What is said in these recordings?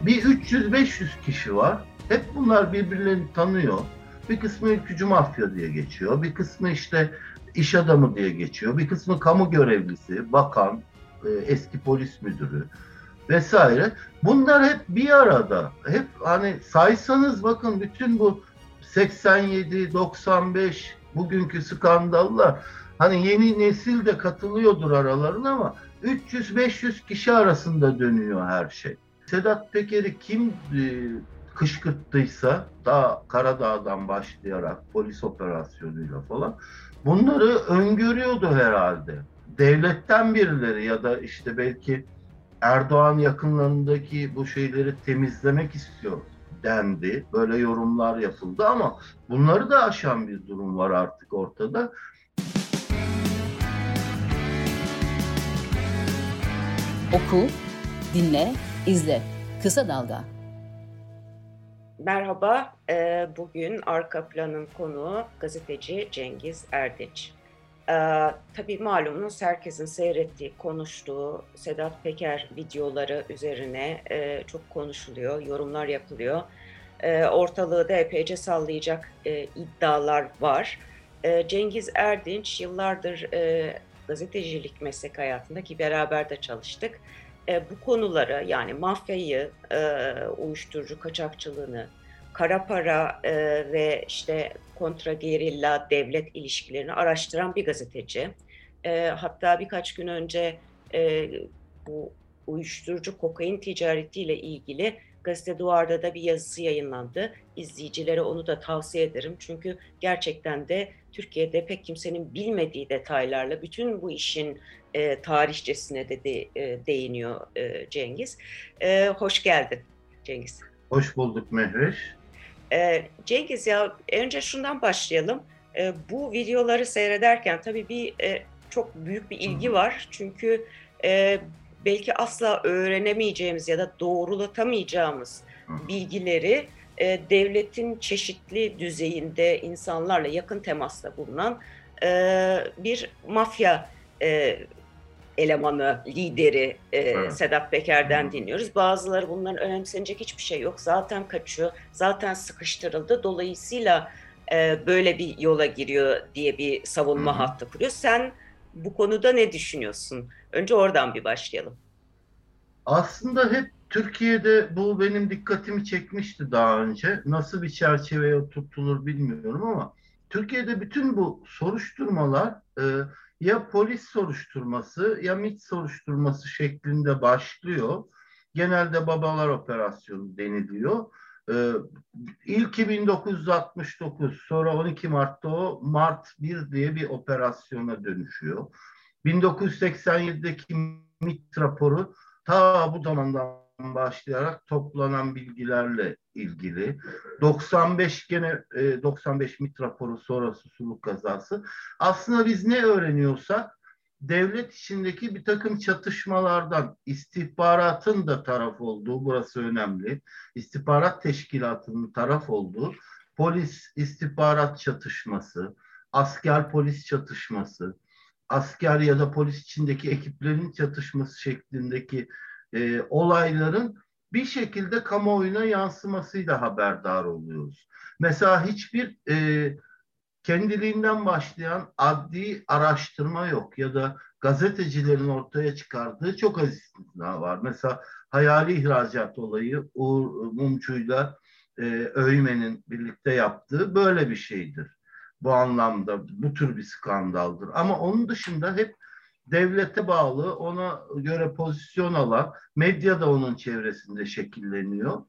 bir 300-500 kişi var. Hep bunlar birbirlerini tanıyor. Bir kısmı ülkücü mafya diye geçiyor. Bir kısmı işte iş adamı diye geçiyor. Bir kısmı kamu görevlisi, bakan, e, eski polis müdürü vesaire. Bunlar hep bir arada. Hep hani saysanız bakın bütün bu 87, 95 bugünkü skandallar hani yeni nesil de katılıyordur aralarına ama 300-500 kişi arasında dönüyor her şey. Sedat Peker'i kim e, kışkırttıysa daha Karadağ'dan başlayarak polis operasyonuyla falan bunları öngörüyordu herhalde. Devletten birileri ya da işte belki Erdoğan yakınlarındaki bu şeyleri temizlemek istiyor dendi. Böyle yorumlar yapıldı ama bunları da aşan bir durum var artık ortada. Oku, dinle, izle. Kısa Dalga. Merhaba, e, bugün arka planın konuğu gazeteci Cengiz Erdinç. Ee, tabii malumunuz herkesin seyrettiği, konuştuğu Sedat Peker videoları üzerine e, çok konuşuluyor, yorumlar yapılıyor. E, ortalığı da epeyce sallayacak e, iddialar var. E, Cengiz Erdinç yıllardır e, gazetecilik meslek hayatında ki beraber de çalıştık. E, bu konuları yani mafyayı, e, uyuşturucu kaçakçılığını, kara para e, ve işte kontra gerilla devlet ilişkilerini araştıran bir gazeteci. E, hatta birkaç gün önce e, bu uyuşturucu kokain ticaretiyle ilgili Gazete Duvar'da da bir yazısı yayınlandı. İzleyicilere onu da tavsiye ederim. Çünkü gerçekten de Türkiye'de pek kimsenin bilmediği detaylarla bütün bu işin e, tarihçesine de, de e, değiniyor e, Cengiz. E, hoş geldin Cengiz. Hoş bulduk Mehveş. E, Cengiz ya önce şundan başlayalım. E, bu videoları seyrederken tabii bir e, çok büyük bir ilgi var. Çünkü e, belki asla öğrenemeyeceğimiz ya da doğrulatamayacağımız bilgileri e, devletin çeşitli düzeyinde insanlarla yakın temasta bulunan e, bir mafya e, elemanı, lideri e, evet. Sedat Peker'den hmm. dinliyoruz. Bazıları bunların önemsenecek hiçbir şey yok. Zaten kaçıyor, zaten sıkıştırıldı. Dolayısıyla e, böyle bir yola giriyor diye bir savunma hmm. hattı kuruyor. Sen bu konuda ne düşünüyorsun? Önce oradan bir başlayalım. Aslında hep Türkiye'de bu benim dikkatimi çekmişti daha önce. Nasıl bir çerçeveye oturtulur bilmiyorum ama Türkiye'de bütün bu soruşturmalar e, ya polis soruşturması ya MİT soruşturması şeklinde başlıyor. Genelde babalar operasyonu deniliyor. Ee, ilki 1969 sonra 12 Mart'ta o Mart 1 diye bir operasyona dönüşüyor. 1987'deki MİT raporu ta bu zamandan başlayarak toplanan bilgilerle ilgili. 95 gene e, 95 MIT raporu sonrası suluk kazası. Aslında biz ne öğreniyorsak devlet içindeki bir takım çatışmalardan istihbaratın da taraf olduğu burası önemli. İstihbarat teşkilatının taraf olduğu polis istihbarat çatışması, asker polis çatışması, asker ya da polis içindeki ekiplerin çatışması şeklindeki e, olayların bir şekilde kamuoyuna yansımasıyla haberdar oluyoruz. Mesela hiçbir e, kendiliğinden başlayan adli araştırma yok ya da gazetecilerin ortaya çıkardığı çok az istisna var. Mesela hayali ihracat olayı Uğur Mumçu'yla e, Öymen'in birlikte yaptığı böyle bir şeydir. Bu anlamda bu tür bir skandaldır. Ama onun dışında hep devlete bağlı, ona göre pozisyon alan, medya da onun çevresinde şekilleniyor.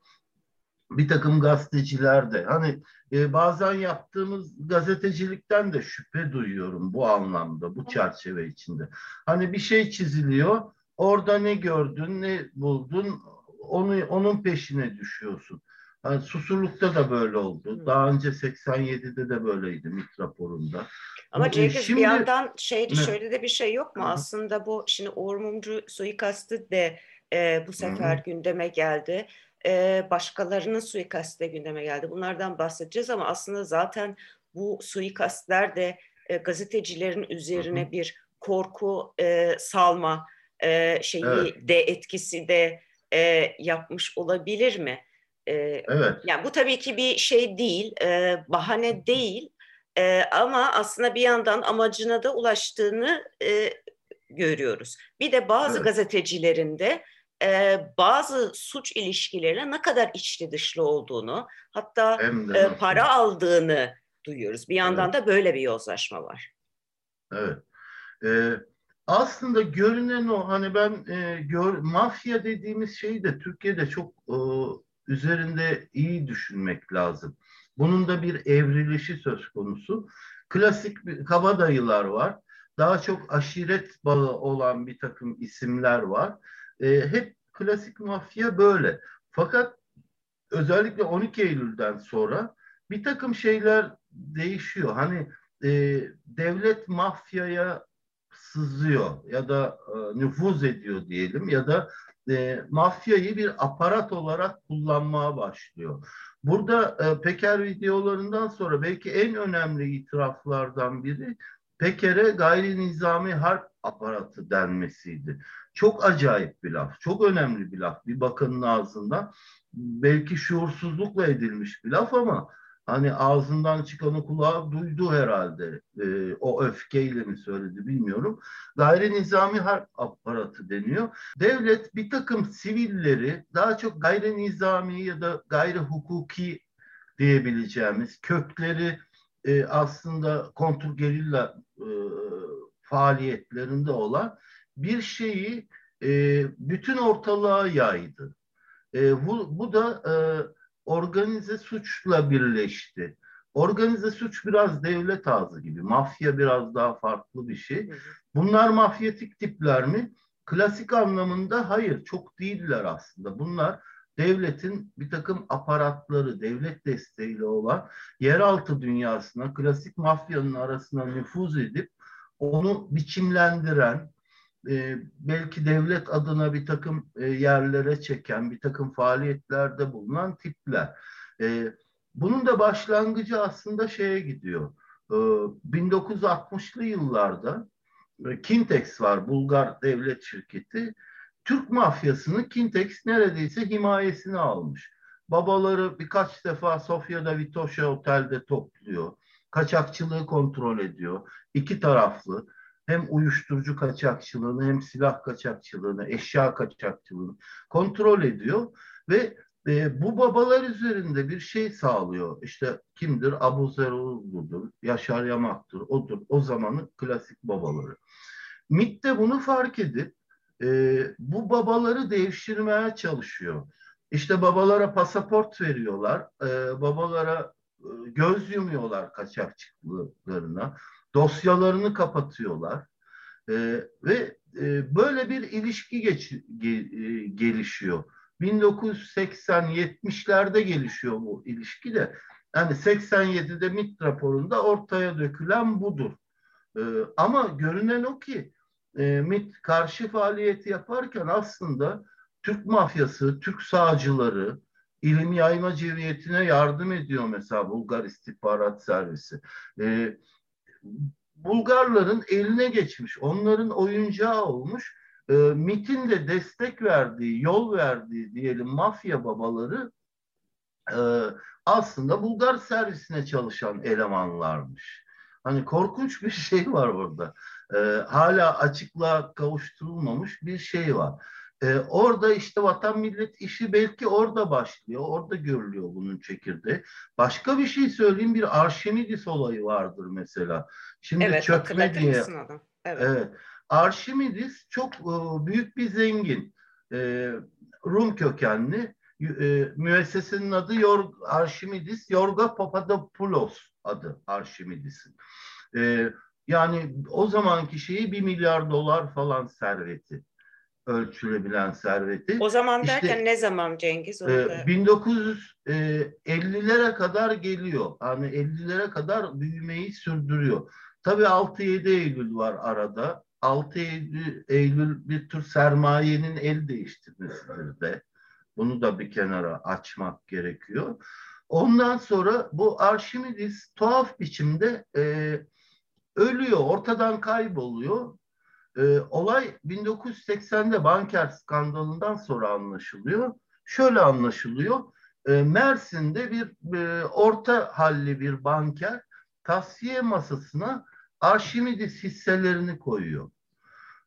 Bir takım gazeteciler de. Hani e, bazen yaptığımız gazetecilikten de şüphe duyuyorum bu anlamda, bu çerçeve içinde. Hani bir şey çiziliyor, orada ne gördün, ne buldun, onu onun peşine düşüyorsun. Yani Susurluk'ta da böyle oldu. Daha önce 87'de de böyleydi MİT raporunda. Ama e, Cengiz şimdi, bir yandan şey şöyle de bir şey yok mu? Hı. Aslında bu şimdi Uğur Mumcu suikastı de e, bu sefer Hı. gündeme geldi. E, başkalarının suikastı de gündeme geldi. Bunlardan bahsedeceğiz ama aslında zaten bu suikastler de e, gazetecilerin üzerine Hı. bir korku e, salma e, şeyi evet. de etkisi de e, yapmış olabilir mi? E, evet. Yani bu tabii ki bir şey değil, e, bahane değil. E, ama aslında bir yandan amacına da ulaştığını e, görüyoruz. Bir de bazı evet. gazetecilerin de e, bazı suç ilişkilerine ne kadar içli dışlı olduğunu, hatta e, para aldığını duyuyoruz. Bir yandan evet. da böyle bir yozlaşma var. Evet. Ee, aslında görünen o hani ben e, gör, mafya dediğimiz şeyi de Türkiye'de çok e, üzerinde iyi düşünmek lazım. Bunun da bir evrilişi söz konusu. Klasik bir, kabadayılar var. Daha çok aşiret bağı olan bir takım isimler var. E, hep klasik mafya böyle. Fakat özellikle 12 Eylül'den sonra bir takım şeyler değişiyor. Hani e, devlet mafyaya sızıyor ya da e, nüfuz ediyor diyelim ya da e, mafyayı bir aparat olarak kullanmaya başlıyor. Burada e, Peker videolarından sonra belki en önemli itiraflardan biri Peker'e gayri nizami harp aparatı denmesiydi. Çok acayip bir laf, çok önemli bir laf bir bakanın ağzından. Belki şuursuzlukla edilmiş bir laf ama hani ağzından çıkanı kulağı duydu herhalde. E, o öfkeyle mi söyledi bilmiyorum. Gayri nizami harp aparatı deniyor. Devlet bir takım sivilleri daha çok gayri nizami ya da gayri hukuki diyebileceğimiz kökleri e, aslında kontrgerilla e, faaliyetlerinde olan bir şeyi e, bütün ortalığa yaydı. E, bu, bu da e, organize suçla birleşti. Organize suç biraz devlet ağzı gibi. Mafya biraz daha farklı bir şey. Bunlar mafyatik tipler mi? Klasik anlamında hayır. Çok değiller aslında. Bunlar devletin bir takım aparatları, devlet desteğiyle olan yeraltı dünyasına, klasik mafyanın arasına nüfuz edip onu biçimlendiren, e, belki devlet adına bir takım e, yerlere çeken, bir takım faaliyetlerde bulunan tipler. E, bunun da başlangıcı aslında şeye gidiyor. E, 1960'lı yıllarda e, Kintex var, Bulgar devlet şirketi. Türk mafyasını Kintex neredeyse himayesine almış. Babaları birkaç defa Sofya'da Vitoşa Otel'de topluyor. Kaçakçılığı kontrol ediyor. İki taraflı hem uyuşturucu kaçakçılığını hem silah kaçakçılığını, eşya kaçakçılığını kontrol ediyor ve e, bu babalar üzerinde bir şey sağlıyor. İşte kimdir? Abu Zerullu'dur, Yaşar Yamak'tır, odur. O zamanın klasik babaları. MIT de bunu fark edip e, bu babaları devşirmeye çalışıyor. İşte babalara pasaport veriyorlar, e, babalara e, göz yumuyorlar kaçakçılıklarına dosyalarını kapatıyorlar e, ve e, böyle bir ilişki geç, ge, e, gelişiyor. 1980-70'lerde gelişiyor bu ilişki de. Yani 87'de MIT raporunda ortaya dökülen budur. E, ama görünen o ki e, MIT karşı faaliyeti yaparken aslında Türk mafyası, Türk sağcıları, ilim yayma cemiyetine yardım ediyor mesela Bulgar İstihbarat Servisi. E, Bulgarların eline geçmiş, onların oyuncağı olmuş. E, MIT'in de destek verdiği, yol verdiği diyelim mafya babaları e, aslında Bulgar servisine çalışan elemanlarmış. Hani korkunç bir şey var orada. E, hala açıklığa kavuşturulmamış bir şey var. Ee, orada işte vatan millet işi belki orada başlıyor. Orada görülüyor bunun çekirdeği. Başka bir şey söyleyeyim. Bir Arşimidis olayı vardır mesela. Şimdi evet, çökme diye. Evet. evet. Arşimidis çok e, büyük bir zengin. E, Rum kökenli. E, müessesenin adı Yor Arşimidis. Yorga Papadopoulos adı Arşimidis'in. E, yani o zamanki şeyi bir milyar dolar falan serveti ölçülebilen serveti. O zaman derken işte, ne zaman Cengiz? E, 1950'lere kadar geliyor. Hani 50'lere kadar büyümeyi sürdürüyor. Tabii 6-7 Eylül var arada. 6 Eylül, Eylül bir tür sermayenin el değiştirmesidir de. Bunu da bir kenara açmak gerekiyor. Ondan sonra bu Arşimidis tuhaf biçimde e, ölüyor, ortadan kayboluyor. E, olay 1980'de banker skandalından sonra anlaşılıyor. Şöyle anlaşılıyor. E, Mersin'de bir e, orta halli bir banker tasfiye masasına Arşimidis hisselerini koyuyor.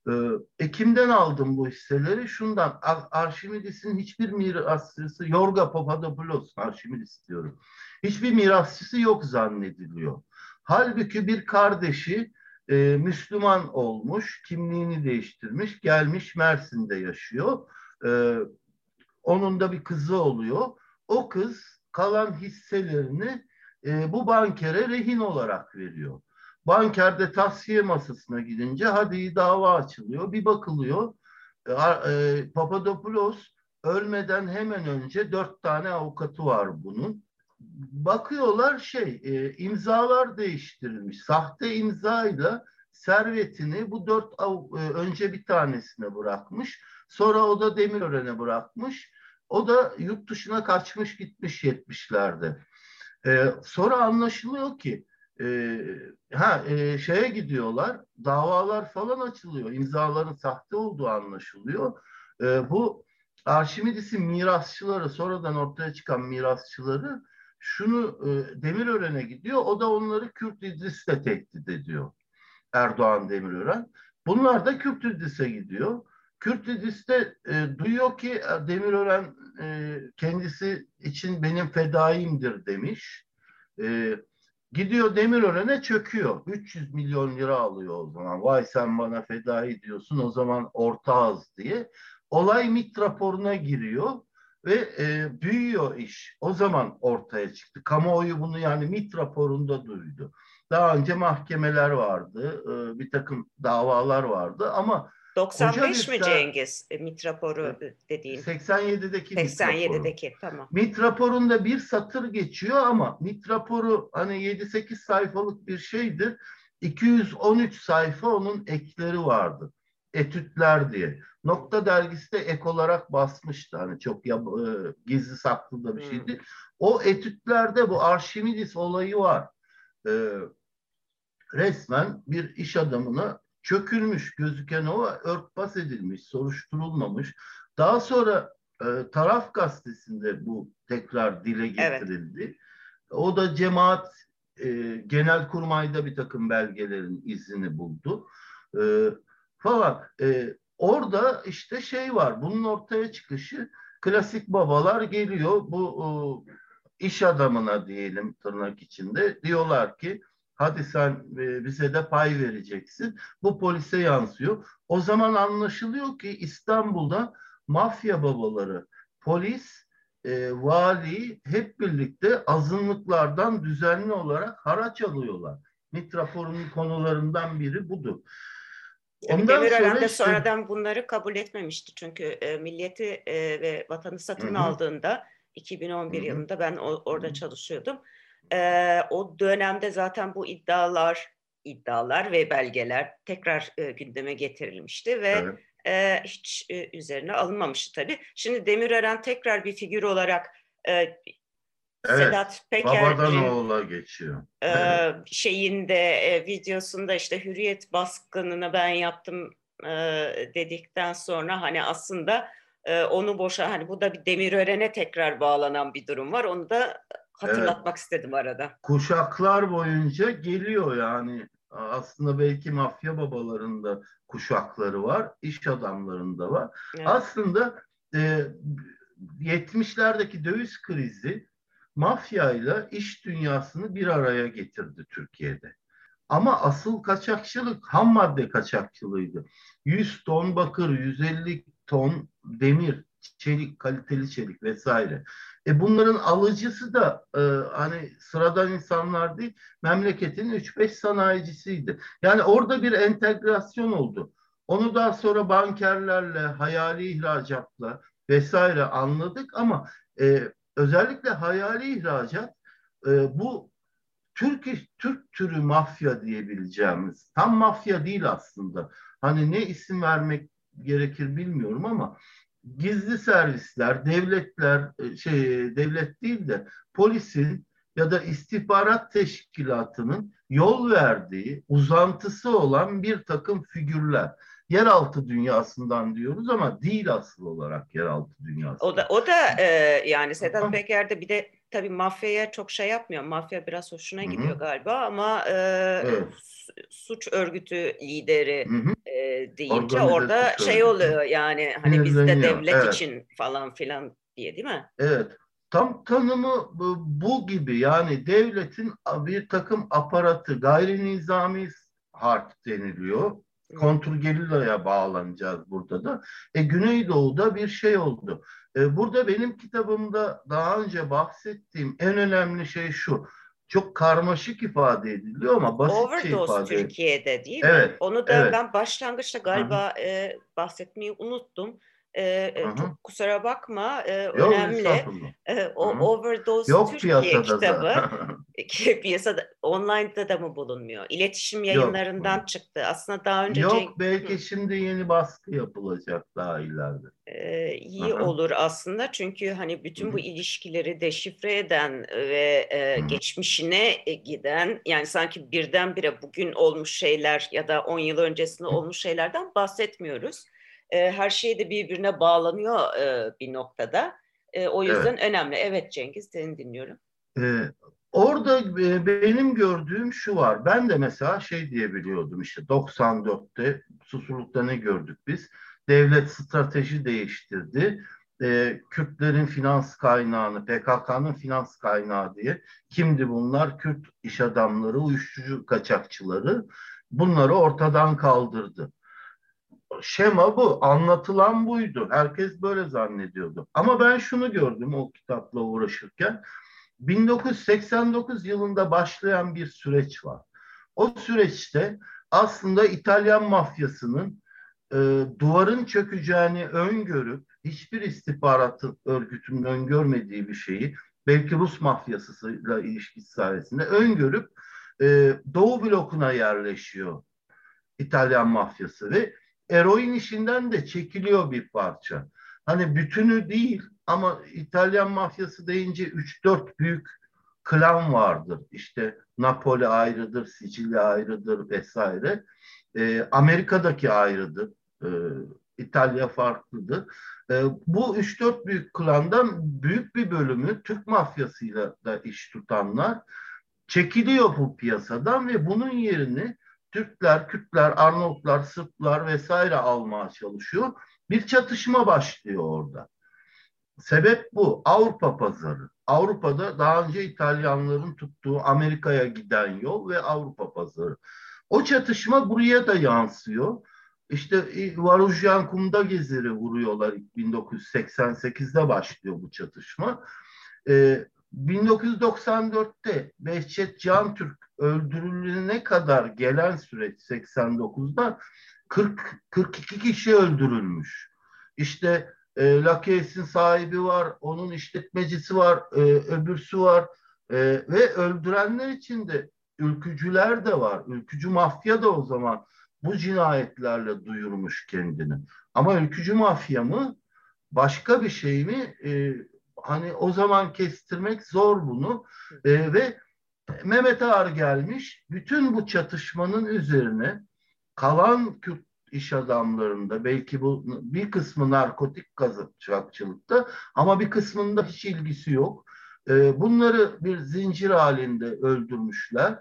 E, Ekim'den aldım bu hisseleri. Şundan Arşimidis'in hiçbir mirasçısı Yorga Papadopoulos Arşimidis diyorum. Hiçbir mirasçısı yok zannediliyor. Halbuki bir kardeşi e, Müslüman olmuş, kimliğini değiştirmiş, gelmiş Mersin'de yaşıyor. E, onun da bir kızı oluyor. O kız kalan hisselerini e, bu bankere rehin olarak veriyor. Banker de tasfiye masasına gidince hadi dava açılıyor. Bir bakılıyor. E, e, Papadopoulos ölmeden hemen önce dört tane avukatı var bunun. Bakıyorlar şey e, imzalar değiştirilmiş. Sahte imzayla servetini bu dört av, e, önce bir tanesine bırakmış. Sonra o da Demirören'e bırakmış. O da yurt dışına kaçmış gitmiş 70'lerde. E, sonra anlaşılıyor ki e, ha e, şeye gidiyorlar, davalar falan açılıyor, imzaların sahte olduğu anlaşılıyor. E, bu Arşimidis'in mirasçıları, sonradan ortaya çıkan mirasçıları şunu e, Demirören'e gidiyor, o da onları Kürt İdris'le tehdit ediyor. Erdoğan Demirören. Bunlar da Kürt İdris'e gidiyor. Kürt İdris'te e, duyuyor ki e, Demirören e, kendisi için benim fedaimdir demiş. E, Gidiyor Demirören'e çöküyor. 300 milyon lira alıyor o zaman. Vay sen bana fedai diyorsun o zaman ortağız diye. Olay MİT raporuna giriyor ve e, büyüyor iş. O zaman ortaya çıktı. Kamuoyu bunu yani MİT raporunda duydu. Daha önce mahkemeler vardı, e, bir takım davalar vardı ama 95 mi Cengiz e, MIT raporu dediğin? 87'deki 87'deki tamam. MIT raporunda bir satır geçiyor ama MIT raporu hani 7-8 sayfalık bir şeydir. 213 sayfa onun ekleri vardı. Etütler diye. Nokta dergisi de ek olarak basmıştı. Hani çok ya, e, gizli saklı da bir hmm. şeydi. O etütlerde bu Arşimidis olayı var. E, resmen bir iş adamını çökülmüş gözüken o örtbas edilmiş, soruşturulmamış. Daha sonra e, taraf gazetesinde bu tekrar dile getirildi. Evet. O da cemaat e, genel kurmayda bir takım belgelerin izini buldu. E, falan e, orada işte şey var bunun ortaya çıkışı klasik babalar geliyor bu e, iş adamına diyelim tırnak içinde diyorlar ki Hadi sen e, bize de pay vereceksin. Bu polise yansıyor. O zaman anlaşılıyor ki İstanbul'da mafya babaları, polis, e, vali hep birlikte azınlıklardan düzenli olarak haraç alıyorlar. MİT raporunun konularından biri budur. Ondan Demirören de işte, sonradan bunları kabul etmemişti. Çünkü e, milliyeti e, ve vatanı satın hı. aldığında 2011 hı. yılında ben o, orada hı. çalışıyordum e, o dönemde zaten bu iddialar iddialar ve belgeler tekrar e, gündeme getirilmişti ve evet. e, hiç e, üzerine alınmamıştı tabii. Şimdi Demirören tekrar bir figür olarak e, evet, Sedat Peker babadan oğula geçiyor. E, evet. Şeyinde e, videosunda işte Hürriyet baskınını ben yaptım e, dedikten sonra hani aslında e, onu boşa hani bu da bir Demirören'e tekrar bağlanan bir durum var. Onu da hatırlatmak evet. istedim arada. Kuşaklar boyunca geliyor yani. Aslında belki mafya babalarında kuşakları var, iş adamlarında var. Evet. Aslında e, 70'lerdeki döviz krizi mafyayla iş dünyasını bir araya getirdi Türkiye'de. Ama asıl kaçakçılık ham madde kaçakçılığıydı. 100 ton bakır, 150 ton demir, çelik, kaliteli çelik vesaire. E bunların alıcısı da e, hani sıradan insanlar değil, memleketin 3-5 sanayicisiydi. Yani orada bir entegrasyon oldu. Onu daha sonra bankerlerle, hayali ihracatla vesaire anladık ama e, özellikle hayali ihracat e, bu Türk Türk türü mafya diyebileceğimiz tam mafya değil aslında. Hani ne isim vermek gerekir bilmiyorum ama gizli servisler, devletler e, şey devlet değil de polisin ya da istihbarat teşkilatının yol verdiği uzantısı olan bir takım figürler. Yeraltı dünyasından diyoruz ama değil asıl olarak yeraltı dünyası. O da o da e, yani Sedat Peker de bir de tabii mafyaya çok şey yapmıyor. Mafya biraz hoşuna gidiyor Hı-hı. galiba ama e, evet. suç örgütü lideri e, deyince Organize orada şey oluyor yani hani biz de devlet evet. için falan filan diye değil mi? Evet. Tam tanımı bu gibi yani devletin bir takım aparatı gayri nizami harp deniliyor. Kontrgerillaya bağlanacağız burada da. E, Güneydoğu'da bir şey oldu. E, burada benim kitabımda daha önce bahsettiğim en önemli şey şu. Çok karmaşık ifade ediliyor ama basitçe Overdose ifade ediliyor. Türkiye'de değil mi? Evet, Onu da evet. ben başlangıçta galiba e, bahsetmeyi unuttum. E, çok kusura bakma e, Yok, önemli. E, o Hı-hı. Overdose Yok Türkiye kitabı piyasada online'da da mı bulunmuyor? İletişim yayınlarından Yok. çıktı. Aslında daha önce Yok Cenk... belki Hı. şimdi yeni baskı yapılacak daha ileride. E, iyi Hı-hı. olur aslında çünkü hani bütün Hı-hı. bu ilişkileri deşifre eden ve e, geçmişine giden yani sanki birdenbire bugün olmuş şeyler ya da 10 yıl öncesinde olmuş şeylerden bahsetmiyoruz e, her şey de birbirine bağlanıyor e, bir noktada. E, o yüzden evet. önemli. Evet Cengiz seni dinliyorum. Ee, orada e, benim gördüğüm şu var. Ben de mesela şey diyebiliyordum işte 94'te Susurluk'ta ne gördük biz? Devlet strateji değiştirdi. E, Kürtlerin finans kaynağını, PKK'nın finans kaynağı diye. Kimdi bunlar? Kürt iş adamları, uyuşturucu kaçakçıları. Bunları ortadan kaldırdı şema bu. Anlatılan buydu. Herkes böyle zannediyordu. Ama ben şunu gördüm o kitapla uğraşırken. 1989 yılında başlayan bir süreç var. O süreçte aslında İtalyan mafyasının e, duvarın çökeceğini öngörüp hiçbir istihbarat örgütünün öngörmediği bir şeyi belki Rus mafyasıyla ilişkisi sayesinde öngörüp e, Doğu blokuna yerleşiyor İtalyan mafyası ve eroin işinden de çekiliyor bir parça. Hani bütünü değil ama İtalyan mafyası deyince 3-4 büyük klan vardır. İşte Napoli ayrıdır, Sicilya ayrıdır vesaire. E, Amerika'daki ayrıdır. E, İtalya farklıdır. E, bu 3-4 büyük klandan büyük bir bölümü Türk mafyasıyla da iş tutanlar çekiliyor bu piyasadan ve bunun yerini Türkler, Kürtler, Arnavutlar, Sırplar vesaire almaya çalışıyor. Bir çatışma başlıyor orada. Sebep bu. Avrupa pazarı. Avrupa'da daha önce İtalyanların tuttuğu Amerika'ya giden yol ve Avrupa pazarı. O çatışma buraya da yansıyor. İşte e, Varujyan Kum'da gezeri vuruyorlar. 1988'de başlıyor bu çatışma. Ee, 1994'te Behçet Can Türk öldürülene kadar gelen süreç 89'da 40 42 kişi öldürülmüş. İşte e, Lakeyes'in sahibi var, onun işletmecisi var, e, öbürsü var e, ve öldürenler içinde ülkücüler de var. Ülkücü mafya da o zaman bu cinayetlerle duyurmuş kendini. Ama ülkücü mafya mı başka bir şey mi? E, hani o zaman kestirmek zor bunu e, ve Mehmet Ağar gelmiş bütün bu çatışmanın üzerine kalan Kürt iş adamlarında belki bu bir kısmı narkotik kazıkçılıkta ama bir kısmında hiç ilgisi yok. E, bunları bir zincir halinde öldürmüşler.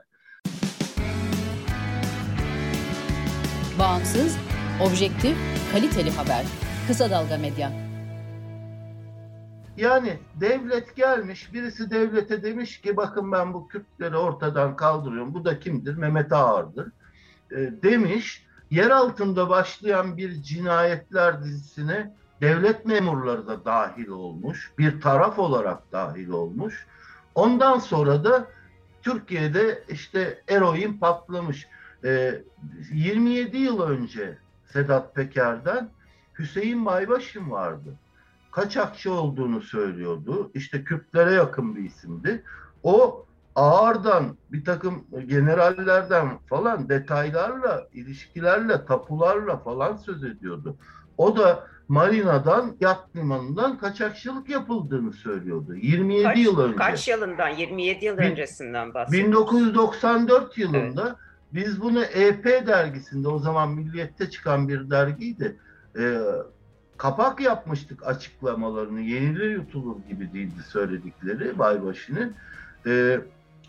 Bağımsız, objektif, kaliteli haber. Kısa Dalga Medya. Yani devlet gelmiş, birisi devlete demiş ki bakın ben bu Kürtleri ortadan kaldırıyorum. Bu da kimdir? Mehmet Ağar'dır. E, demiş. Yer altında başlayan bir cinayetler dizisine devlet memurları da dahil olmuş. Bir taraf olarak dahil olmuş. Ondan sonra da Türkiye'de işte eroin patlamış. E, 27 yıl önce Sedat Peker'den Hüseyin Baybaş'ın vardı kaçakçı olduğunu söylüyordu. İşte Kürtlere yakın bir isimdi. O ağırdan bir takım generallerden falan detaylarla, ilişkilerle, tapularla falan söz ediyordu. O da marinadan, yat limanından kaçakçılık yapıldığını söylüyordu. 27 kaç, yıl önce. Kaç yılından? 27 yıl Bin, öncesinden bahsediyoruz. 1994 yılında biz bunu EP dergisinde o zaman Milliyet'te çıkan bir dergiydi. E, kapak yapmıştık açıklamalarını. Yenilir yutulur gibi değildi söyledikleri Baybaşı'nın. E,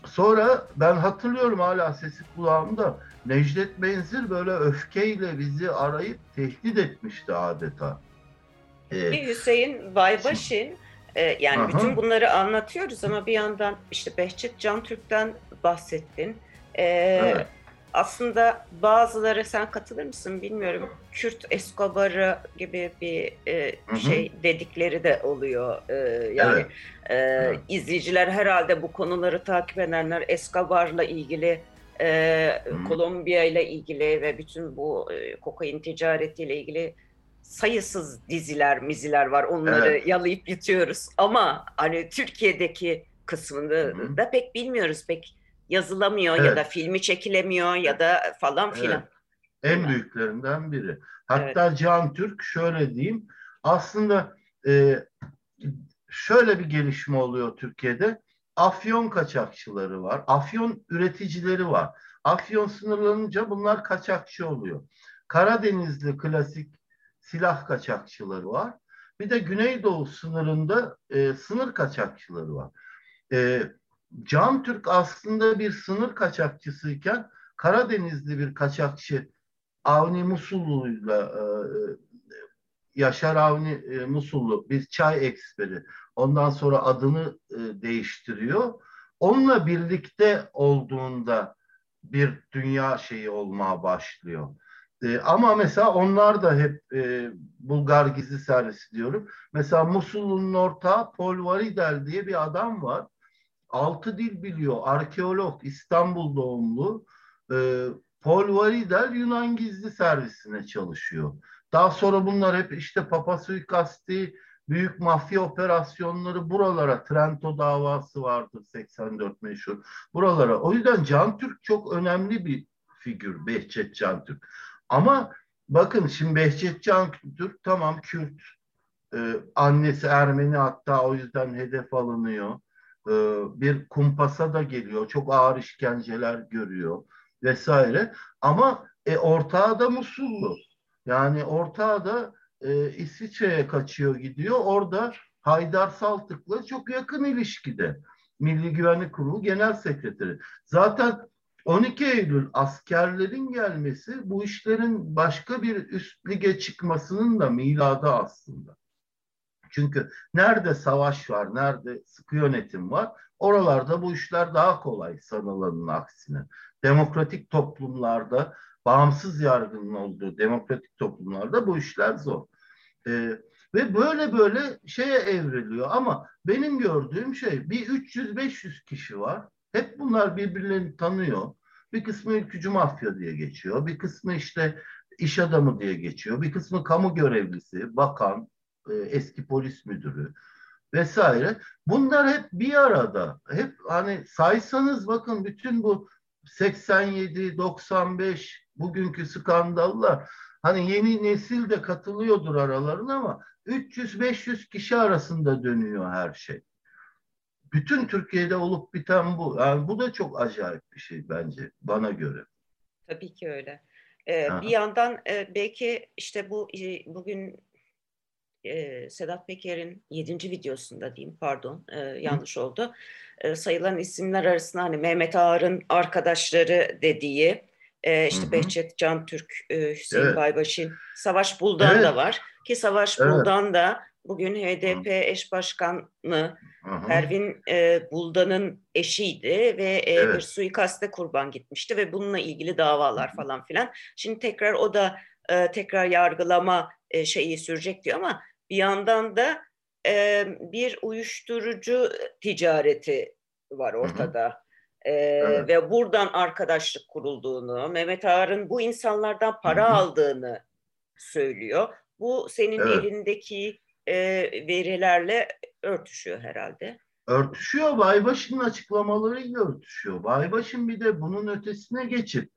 sonra ben hatırlıyorum hala sesi kulağımda. Necdet Benzir böyle öfkeyle bizi arayıp tehdit etmişti adeta. Ee, Hüseyin Baybaşın e, yani Aha. bütün bunları anlatıyoruz ama bir yandan işte Behçet Can Türk'ten bahsettin. E, evet aslında bazıları sen katılır mısın bilmiyorum. Kürt Escobar'ı gibi bir e, şey dedikleri de oluyor. E, yani evet. e, izleyiciler herhalde bu konuları takip edenler Escobar'la ilgili e, Kolombiya ile ilgili ve bütün bu e, kokain ticaretiyle ilgili sayısız diziler, miziler var. Onları evet. yalayıp yutuyoruz. Ama hani Türkiye'deki kısmını Hı-hı. da pek bilmiyoruz. Pek yazılamıyor evet. ya da filmi çekilemiyor ya da falan filan. Evet. En büyüklerinden biri. Hatta evet. Can Türk şöyle diyeyim. Aslında e, şöyle bir gelişme oluyor Türkiye'de. Afyon kaçakçıları var. Afyon üreticileri var. Afyon sınırlanınca bunlar kaçakçı oluyor. Karadenizli klasik silah kaçakçıları var. Bir de Güneydoğu sınırında e, sınır kaçakçıları var. E, Can Türk aslında bir sınır kaçakçısıyken Karadenizli bir kaçakçı Avni Musullu'yla e, Yaşar Avni e, Musullu bir çay eksperi ondan sonra adını e, değiştiriyor. Onunla birlikte olduğunda bir dünya şeyi olmaya başlıyor. E, ama mesela onlar da hep e, Bulgar gizli servisi diyorum. Mesela Musul'un ortağı Paul Varidel diye bir adam var altı dil biliyor. Arkeolog, İstanbul doğumlu. E, Paul Varidel Yunan gizli servisine çalışıyor. Daha sonra bunlar hep işte Papa suikasti, büyük mafya operasyonları buralara, Trento davası vardır 84 meşhur. Buralara. O yüzden Can Türk çok önemli bir figür Behçet Can Türk. Ama bakın şimdi Behçet Can Türk tamam Kürt, ee, annesi Ermeni hatta o yüzden hedef alınıyor. E, bir kumpasa da geliyor. Çok ağır işkenceler görüyor vesaire. Ama e, ortağı da Musullu. Yani ortağı da e, İsviçre'ye kaçıyor gidiyor. Orada Haydar Saltık'la çok yakın ilişkide. Milli Güvenlik Kurulu Genel Sekreteri. Zaten 12 Eylül askerlerin gelmesi bu işlerin başka bir üst lige çıkmasının da miladı aslında. Çünkü nerede savaş var, nerede sıkı yönetim var, oralarda bu işler daha kolay sanılanın aksine. Demokratik toplumlarda, bağımsız yargının olduğu demokratik toplumlarda bu işler zor. Ee, ve böyle böyle şeye evriliyor ama benim gördüğüm şey bir 300-500 kişi var. Hep bunlar birbirlerini tanıyor. Bir kısmı ülkücü mafya diye geçiyor. Bir kısmı işte iş adamı diye geçiyor. Bir kısmı kamu görevlisi, bakan, e, eski polis müdürü vesaire. Bunlar hep bir arada. Hep hani saysanız bakın bütün bu 87, 95 bugünkü skandallar hani yeni nesil de katılıyordur aralarına ama 300-500 kişi arasında dönüyor her şey. Bütün Türkiye'de olup biten bu. Yani bu da çok acayip bir şey bence bana göre. Tabii ki öyle. Ee, bir yandan e, belki işte bu e, bugün e, Sedat Peker'in yedinci videosunda diyeyim pardon e, yanlış Hı. oldu. E, sayılan isimler arasında hani Mehmet Ağar'ın arkadaşları dediği e, işte Hı-hı. Behçet Can Türk, e, Hüseyin evet. Baybaş'ın, Savaş Buldan evet. da var. Ki Savaş evet. Buldan da bugün HDP Hı. eş başkanı Hı-hı. Pervin e, Buldan'ın eşiydi ve e, evet. bir suikaste kurban gitmişti ve bununla ilgili davalar falan filan. Şimdi tekrar o da e, tekrar yargılama e, şeyi sürecek diyor ama bir yandan da e, bir uyuşturucu ticareti var ortada. Hı hı. Ee, evet. Ve buradan arkadaşlık kurulduğunu, Mehmet Ağar'ın bu insanlardan para Hı-hı. aldığını söylüyor. Bu senin evet. elindeki e, verilerle örtüşüyor herhalde. Örtüşüyor. Baybaşı'nın açıklamalarıyla örtüşüyor. Baybaşı'nın bir de bunun ötesine geçip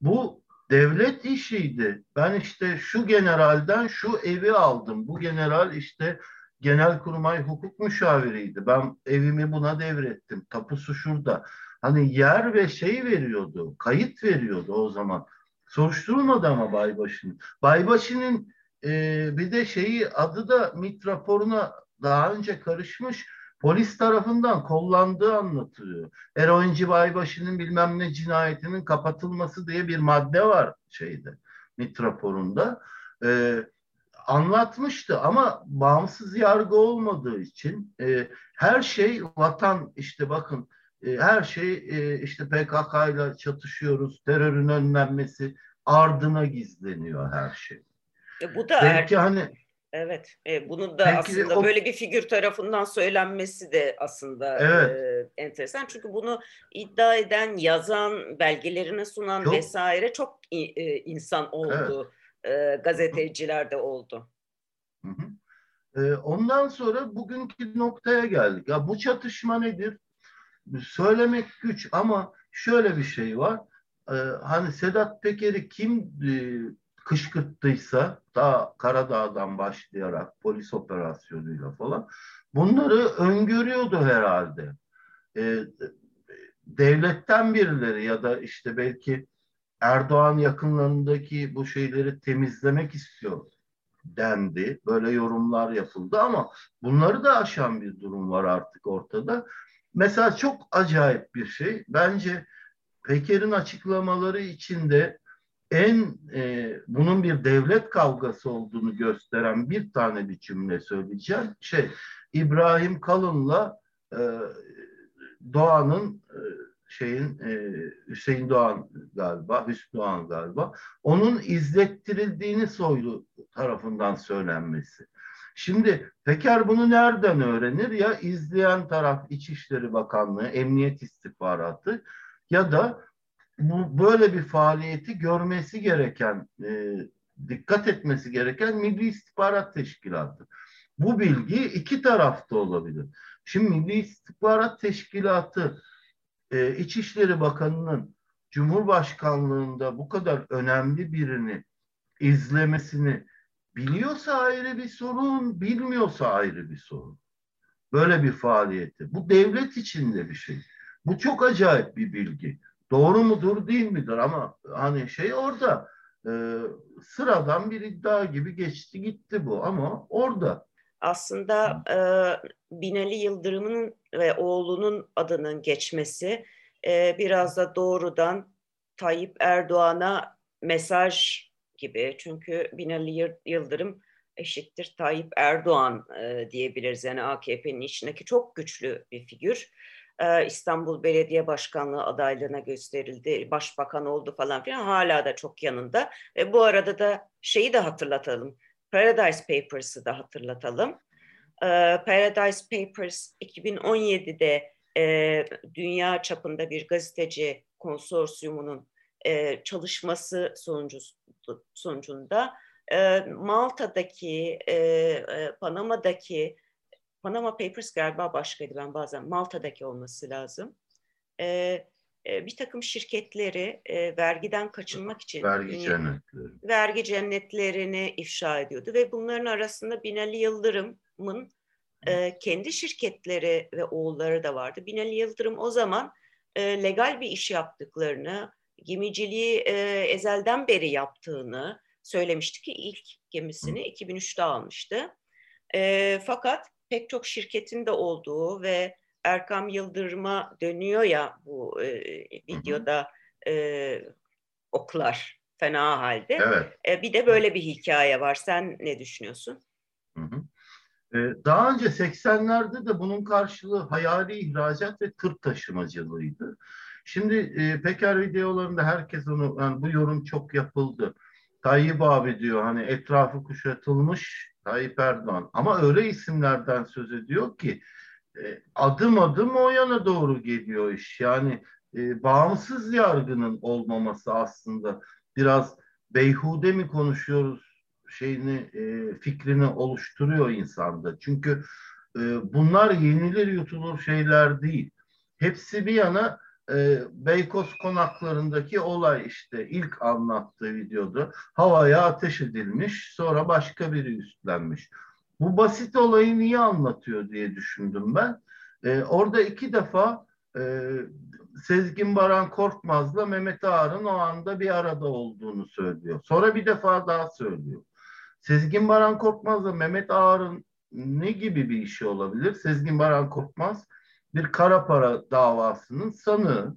bu devlet işiydi. Ben işte şu generalden şu evi aldım. Bu general işte genelkurmay hukuk müşaviriydi. Ben evimi buna devrettim. Tapusu şurada. hani yer ve şey veriyordu, kayıt veriyordu o zaman. Soruşturulmadı ama Baybaşı'nın. Baybaşı'nın e, bir de şeyi adı da MIT raporuna daha önce karışmış polis tarafından kollandığı anlatılıyor. Eroinci Baybaşı'nın bilmem ne cinayetinin kapatılması diye bir madde var şeyde MIT raporunda. E, anlatmıştı ama bağımsız yargı olmadığı için e, her şey vatan işte bakın e, her şey e, işte PKK ile çatışıyoruz, terörün önlenmesi ardına gizleniyor her şey. E, bu da Belki er... hani Evet, e, bunun da Belki aslında o... böyle bir figür tarafından söylenmesi de aslında evet. e, enteresan. Çünkü bunu iddia eden, yazan, belgelerine sunan çok... vesaire çok e, insan oldu. Evet. E, gazeteciler de oldu. Hı hı. E, ondan sonra bugünkü noktaya geldik. Ya bu çatışma nedir? Söylemek güç ama şöyle bir şey var. E, hani Sedat Peker'i kim e, kışkırttıysa ta Karadağ'dan başlayarak polis operasyonuyla falan bunları öngörüyordu herhalde. E, devletten birileri ya da işte belki Erdoğan yakınlarındaki bu şeyleri temizlemek istiyor dendi. Böyle yorumlar yapıldı ama bunları da aşan bir durum var artık ortada. Mesela çok acayip bir şey. Bence Peker'in açıklamaları içinde en e, bunun bir devlet kavgası olduğunu gösteren bir tane bir cümle söyleyeceğim. Şey İbrahim Kalın'la e, Doğan'ın e, şeyin e, Hüseyin Doğan galiba, Hüsnü Doğan galiba onun izlettirildiğini Soylu tarafından söylenmesi. Şimdi Peker bunu nereden öğrenir? Ya izleyen taraf İçişleri Bakanlığı, Emniyet İstihbaratı ya da bu böyle bir faaliyeti görmesi gereken, e, dikkat etmesi gereken Milli İstihbarat Teşkilatı. Bu bilgi iki tarafta olabilir. Şimdi Milli İstihbarat Teşkilatı e, İçişleri Bakanı'nın Cumhurbaşkanlığında bu kadar önemli birini izlemesini biliyorsa ayrı bir sorun, bilmiyorsa ayrı bir sorun. Böyle bir faaliyeti. Bu devlet içinde bir şey. Bu çok acayip bir bilgi. Doğru mudur değil midir ama hani şey orada e, sıradan bir iddia gibi geçti gitti bu ama orada. Aslında e, Binali Yıldırım'ın ve oğlunun adının geçmesi e, biraz da doğrudan Tayyip Erdoğan'a mesaj gibi. Çünkü Binali Yıldırım eşittir Tayyip Erdoğan e, diyebiliriz. Yani AKP'nin içindeki çok güçlü bir figür. İstanbul Belediye Başkanlığı adaylığına gösterildi. Başbakan oldu falan filan. Hala da çok yanında. E, bu arada da şeyi de hatırlatalım. Paradise Papers'ı da hatırlatalım. Paradise Papers 2017'de e, dünya çapında bir gazeteci konsorsiyumunun çalışması sonucu, sonucunda Malta'daki, e, Panama'daki, Panama Papers galiba başkaydı ben bazen Malta'daki olması lazım. E, e, bir takım şirketleri e, vergiden kaçınmak için vergi cennetleri. vergi cennetlerini ifşa ediyordu ve bunların arasında Binali Yıldırım'ın e, kendi şirketleri ve oğulları da vardı. Binali Yıldırım o zaman e, legal bir iş yaptıklarını, gemiciliği e, ezelden beri yaptığını söylemişti ki ilk gemisini 2003'te almıştı. E, fakat pek çok şirketin de olduğu ve Erkam Yıldırım'a dönüyor ya bu e, videoda e, oklar fena halde. Evet. E, bir de böyle bir hikaye var. Sen ne düşünüyorsun? Hı hı. Ee, daha önce 80'lerde de bunun karşılığı hayali ihracat ve tır taşımacılığıydı. Şimdi e, Peker videolarında herkes onu, yani bu yorum çok yapıldı. Tayyip abi diyor hani etrafı kuşatılmış Tayyip Erdoğan. Ama öyle isimlerden söz ediyor ki e, adım adım o yana doğru geliyor iş. Yani e, bağımsız yargının olmaması aslında biraz beyhude mi konuşuyoruz şeyini e, fikrini oluşturuyor insanda. Çünkü e, bunlar yenilir yutulur şeyler değil. Hepsi bir yana e, Beykoz konaklarındaki olay işte ilk anlattığı videoda havaya ateş edilmiş sonra başka biri üstlenmiş. Bu basit olayı niye anlatıyor diye düşündüm ben. E, orada iki defa e, Sezgin Baran Korkmaz'la Mehmet Ağar'ın o anda bir arada olduğunu söylüyor. Sonra bir defa daha söylüyor. Sezgin Baran Korkmaz'la Mehmet Ağar'ın ne gibi bir işi olabilir? Sezgin Baran Korkmaz bir kara para davasının sanığı.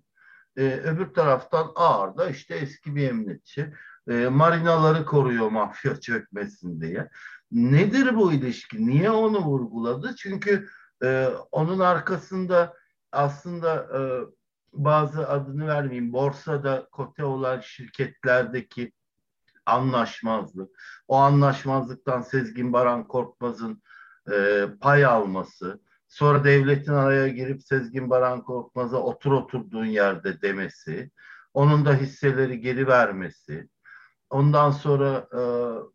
Ee, öbür taraftan Ağar da işte eski bir emniyetçi. Ee, marinaları koruyor mafya çökmesin diye. Nedir bu ilişki? Niye onu vurguladı? Çünkü e, onun arkasında aslında e, bazı adını vermeyeyim borsada kote olan şirketlerdeki anlaşmazlık, o anlaşmazlıktan Sezgin Baran Korkmaz'ın e, pay alması, sonra devletin araya girip Sezgin Baran Korkmaz'a otur oturduğun yerde demesi, onun da hisseleri geri vermesi, ondan sonra e,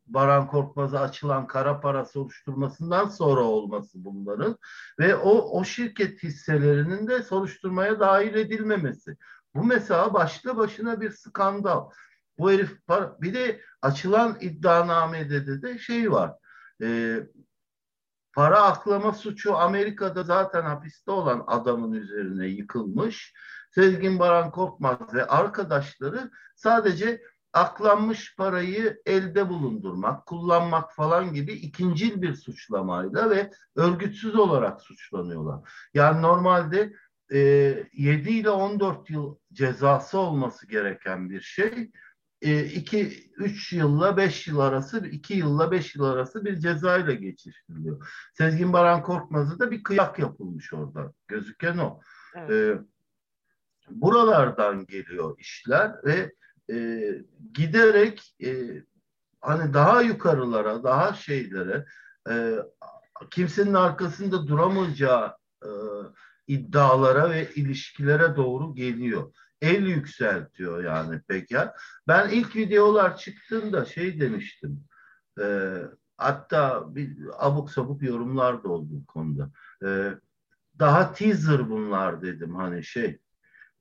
Baran Korkmaz'a açılan kara parası oluşturmasından sonra olması bunların ve o, o şirket hisselerinin de soruşturmaya dahil edilmemesi. Bu mesela başlı başına bir skandal. Bu herif bir de açılan iddianamede de şey var. E, para aklama suçu Amerika'da zaten hapiste olan adamın üzerine yıkılmış. Sezgin Baran Korkmaz ve arkadaşları sadece aklanmış parayı elde bulundurmak, kullanmak falan gibi ikincil bir suçlamayla ve örgütsüz olarak suçlanıyorlar. Yani normalde e, 7 ile 14 yıl cezası olması gereken bir şey 2-3 e, yılla 5 yıl arası, 2 yılla 5 yıl arası bir cezayla geçiştiriliyor. Sezgin Baran Korkmaz'a da bir kıyak yapılmış orada. Gözüken o. Evet. Ee, buralardan geliyor işler ve e, giderek e, hani daha yukarılara, daha şeylere e, kimsenin arkasında duramayacağı e, iddialara ve ilişkilere doğru geliyor el yükseltiyor yani Peker. Ben ilk videolar çıktığında şey demiştim. E, hatta bir abuk sabuk yorumlar da oldu bu konuda. E, daha teaser bunlar dedim hani şey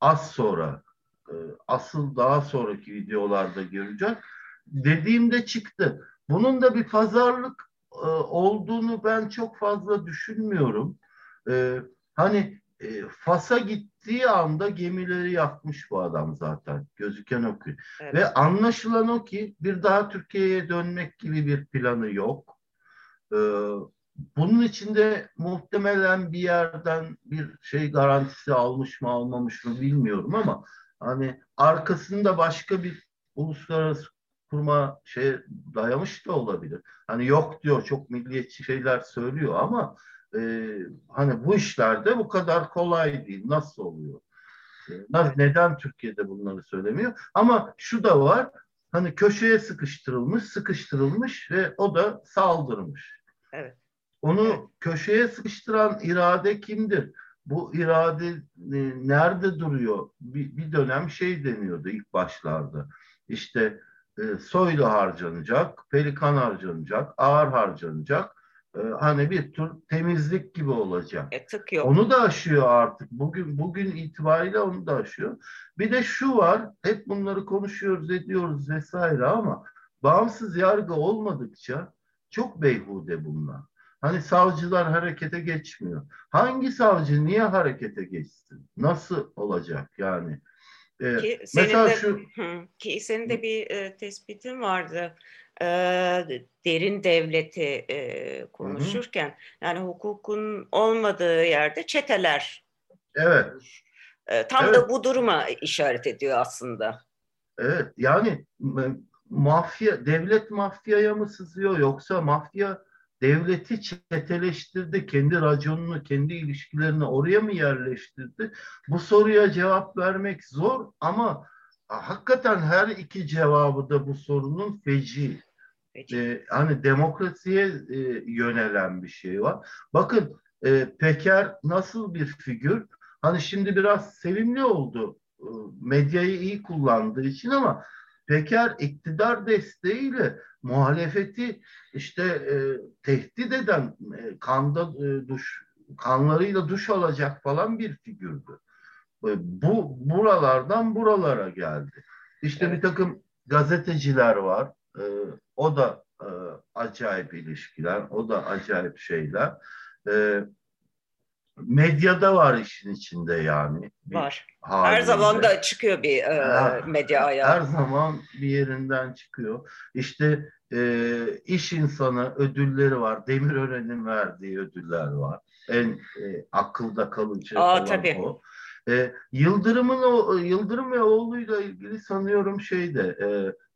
az sonra e, asıl daha sonraki videolarda göreceğiz. Dediğimde çıktı. Bunun da bir pazarlık e, olduğunu ben çok fazla düşünmüyorum. E, hani e, Fas'a gittiği anda gemileri yakmış bu adam zaten. Gözüken o ki. Evet. Ve anlaşılan o ki bir daha Türkiye'ye dönmek gibi bir planı yok. Ee, bunun içinde muhtemelen bir yerden bir şey garantisi almış mı almamış mı bilmiyorum ama hani arkasında başka bir uluslararası kurma şey dayamış da olabilir. Hani yok diyor çok milliyetçi şeyler söylüyor ama e, hani bu işlerde bu kadar kolay değil. Nasıl oluyor? E, neden Türkiye'de bunları söylemiyor? Ama şu da var. Hani köşeye sıkıştırılmış, sıkıştırılmış ve o da saldırmış. Evet. Onu evet. köşeye sıkıştıran irade kimdir? Bu irade e, nerede duruyor? Bir, bir dönem şey deniyordu ilk başlarda. İşte e, soylu harcanacak, pelikan harcanacak, ağır harcanacak hani bir tür temizlik gibi olacak. E, tık yok. Onu da aşıyor artık. Bugün bugün itibariyle onu da aşıyor. Bir de şu var. Hep bunları konuşuyoruz, ediyoruz vesaire ama bağımsız yargı olmadıkça çok beyhude bunlar. Hani savcılar harekete geçmiyor. Hangi savcı niye harekete geçsin? Nasıl olacak yani? Ee, ki senin mesela de, şu ki senin de bir e, tespitin vardı e, derin devleti e, konuşurken hı hı. yani hukukun olmadığı yerde çeteler. Evet. E, tam evet. da bu duruma işaret ediyor aslında. Evet yani mafya devlet mafyaya mı sızıyor yoksa mafya devleti çeteleştirdi, kendi raconunu, kendi ilişkilerini oraya mı yerleştirdi? Bu soruya cevap vermek zor ama hakikaten her iki cevabı da bu sorunun feci. Ee, hani demokrasiye e, yönelen bir şey var. Bakın e, Peker nasıl bir figür? Hani şimdi biraz sevimli oldu e, medyayı iyi kullandığı için ama Peker iktidar desteğiyle muhalefeti işte e, tehdit eden e, kanda e, duş kanlarıyla duş alacak falan bir figürdü. E, bu buralardan buralara geldi. İşte evet. bir takım gazeteciler var. E, o da e, acayip ilişkiler, o da acayip şeyler. E, medyada var işin içinde yani. Var. Halinde. Her zaman da çıkıyor bir e, her, medya ayağı. Her zaman bir yerinden çıkıyor. İşte e, iş insanı ödülleri var. Demirören'in verdiği ödüller var. En e, akılda kalıcı Aa, olan tabii. o. E, Yıldırım'ın o Yıldırım ve oğluyla ilgili sanıyorum şeyde e,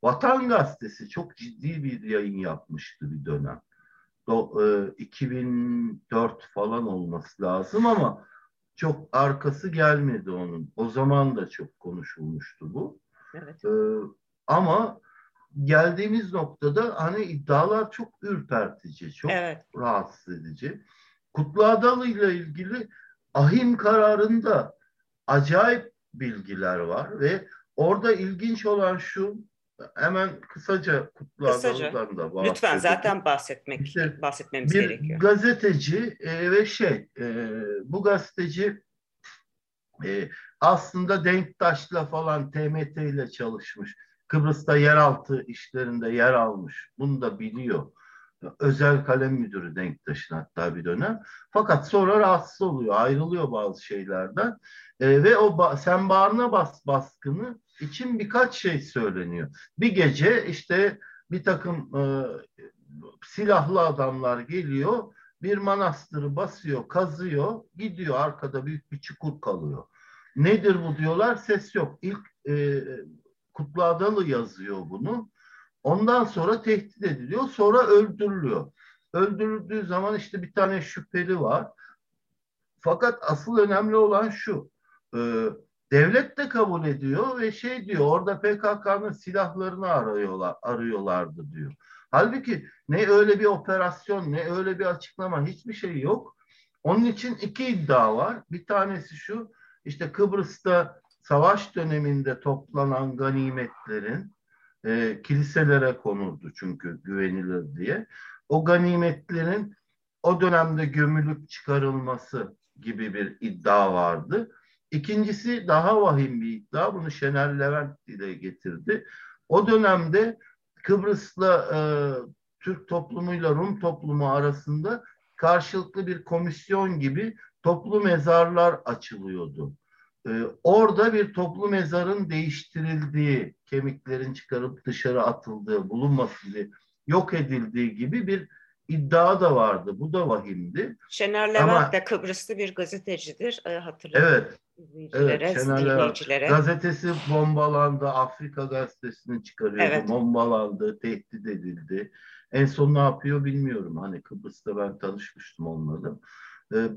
Vatan Gazetesi çok ciddi bir yayın yapmıştı bir dönem. Do, e, 2004 falan olması lazım ama çok arkası gelmedi onun. O zaman da çok konuşulmuştu bu. Evet. E, ama geldiğimiz noktada hani iddialar çok ürpertici, çok evet. rahatsız edici. Kutlu Adalı ile ilgili ahim kararında acayip bilgiler var ve orada ilginç olan şu hemen kısaca. Adalı'dan da bahsedelim. Lütfen zaten bahsetmek işte bahsetmemiz bir gerekiyor. gazeteci e, ve şey e, bu gazeteci e, aslında Denktaş'la falan TMT ile çalışmış. Kıbrıs'ta yeraltı işlerinde yer almış. Bunu da biliyor. Özel kalem müdürü Denktaş'ın hatta bir dönem. Fakat sonra rahatsız oluyor, ayrılıyor bazı şeylerden. E, ve o ba sen bağrına bas baskını için birkaç şey söyleniyor. Bir gece işte bir takım e, silahlı adamlar geliyor, bir manastırı basıyor, kazıyor, gidiyor arkada büyük bir çukur kalıyor. Nedir bu diyorlar, ses yok. İlk e, Kutlu Adalı yazıyor bunu. Ondan sonra tehdit ediliyor. Sonra öldürülüyor. Öldürüldüğü zaman işte bir tane şüpheli var. Fakat asıl önemli olan şu. E, devlet de kabul ediyor ve şey diyor orada PKK'nın silahlarını arıyorlar, arıyorlardı diyor. Halbuki ne öyle bir operasyon ne öyle bir açıklama hiçbir şey yok. Onun için iki iddia var. Bir tanesi şu işte Kıbrıs'ta savaş döneminde toplanan ganimetlerin e, kiliselere konurdu çünkü güvenilir diye. O ganimetlerin o dönemde gömülüp çıkarılması gibi bir iddia vardı. İkincisi daha vahim bir iddia. Bunu Şener Levent dile getirdi. O dönemde Kıbrıs'la e, Türk toplumuyla Rum toplumu arasında karşılıklı bir komisyon gibi toplu mezarlar açılıyordu. Ee, orada bir toplu mezarın değiştirildiği, kemiklerin çıkarıp dışarı atıldığı, bulunması yok edildiği gibi bir iddia da vardı. Bu da vahimdi. Şener Levent Ama, de Kıbrıslı bir gazetecidir. E, hatırlıyorum. Evet. Evet, Şener Levent. Gazetesi bombalandı. Afrika gazetesini çıkarıyordu. Evet. Bombalandı, tehdit edildi. En son ne yapıyor bilmiyorum. Hani Kıbrıs'ta ben tanışmıştım onlarla. Ee,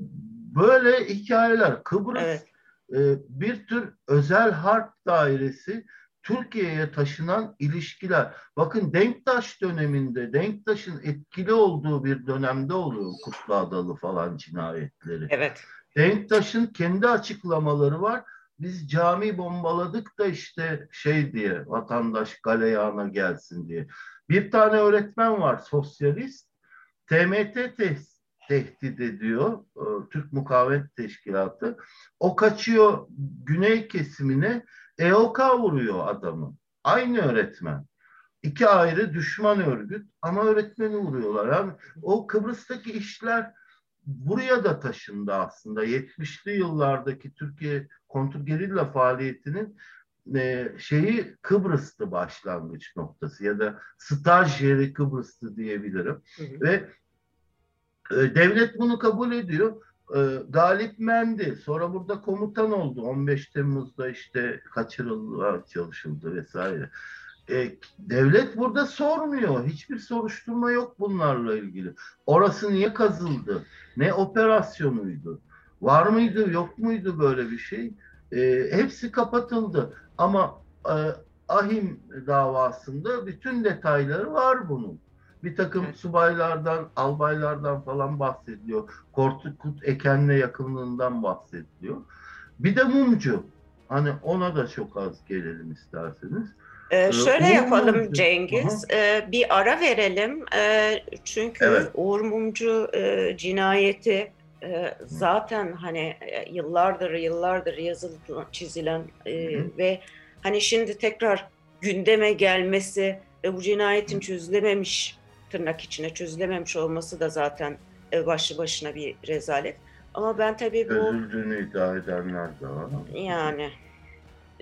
böyle hikayeler. Kıbrıs evet e, bir tür özel harp dairesi Türkiye'ye taşınan ilişkiler. Bakın Denktaş döneminde, Denktaş'ın etkili olduğu bir dönemde oluyor Kutlu Adalı falan cinayetleri. Evet. Denktaş'ın kendi açıklamaları var. Biz cami bombaladık da işte şey diye vatandaş galeyana gelsin diye. Bir tane öğretmen var sosyalist. TMT test tehdit ediyor e, Türk Mukavemet Teşkilatı. O kaçıyor güney kesimine EOK vuruyor adamı. Aynı öğretmen. İki ayrı düşman örgüt ama öğretmeni vuruyorlar. Yani o Kıbrıs'taki işler buraya da taşındı aslında. 70'li yıllardaki Türkiye kontrgerilla faaliyetinin e, şeyi Kıbrıs'tı başlangıç noktası ya da staj yeri Kıbrıs'tı diyebilirim. Hı hı. Ve e, devlet bunu kabul ediyor. E, Galip Mendi sonra burada komutan oldu. 15 Temmuz'da işte kaçırılma çalışıldı vesaire. E, devlet burada sormuyor. Hiçbir soruşturma yok bunlarla ilgili. Orası niye kazıldı? Ne operasyonuydu? Var mıydı, yok muydu böyle bir şey? E, hepsi kapatıldı. Ama e, Ahim davasında bütün detayları var bunun. Bir takım evet. subaylardan, albaylardan falan bahsediliyor. Korkut Eken'le yakınlığından bahsediliyor. Bir de mumcu. Hani ona da çok az gelelim isterseniz. Ee, ee şöyle Uğur yapalım Mumcu. Cengiz, ee, bir ara verelim ee, çünkü evet. Uğur Mumcu e, cinayeti e, zaten hani e, yıllardır yıllardır yazılı çizilen e, ve hani şimdi tekrar gündeme gelmesi ve bu cinayetin çözülememiş tırnak içine çözülememiş olması da zaten başlı başına bir rezalet. Ama ben tabii bu... Özüldüğünü iddia edenler de var. Yani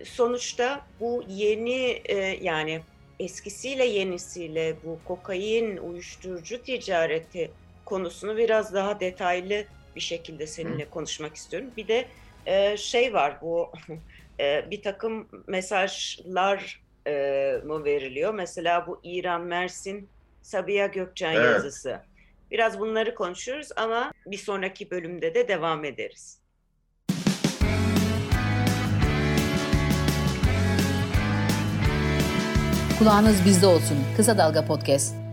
sonuçta bu yeni e, yani eskisiyle yenisiyle bu kokain uyuşturucu ticareti konusunu biraz daha detaylı bir şekilde seninle Hı. konuşmak istiyorum. Bir de e, şey var bu e, bir takım mesajlar e, mı veriliyor? Mesela bu İran Mersin Sabiha Gökçen evet. yazısı. Biraz bunları konuşuyoruz ama bir sonraki bölümde de devam ederiz. Kulağınız bizde olsun. Kısa Dalga Podcast.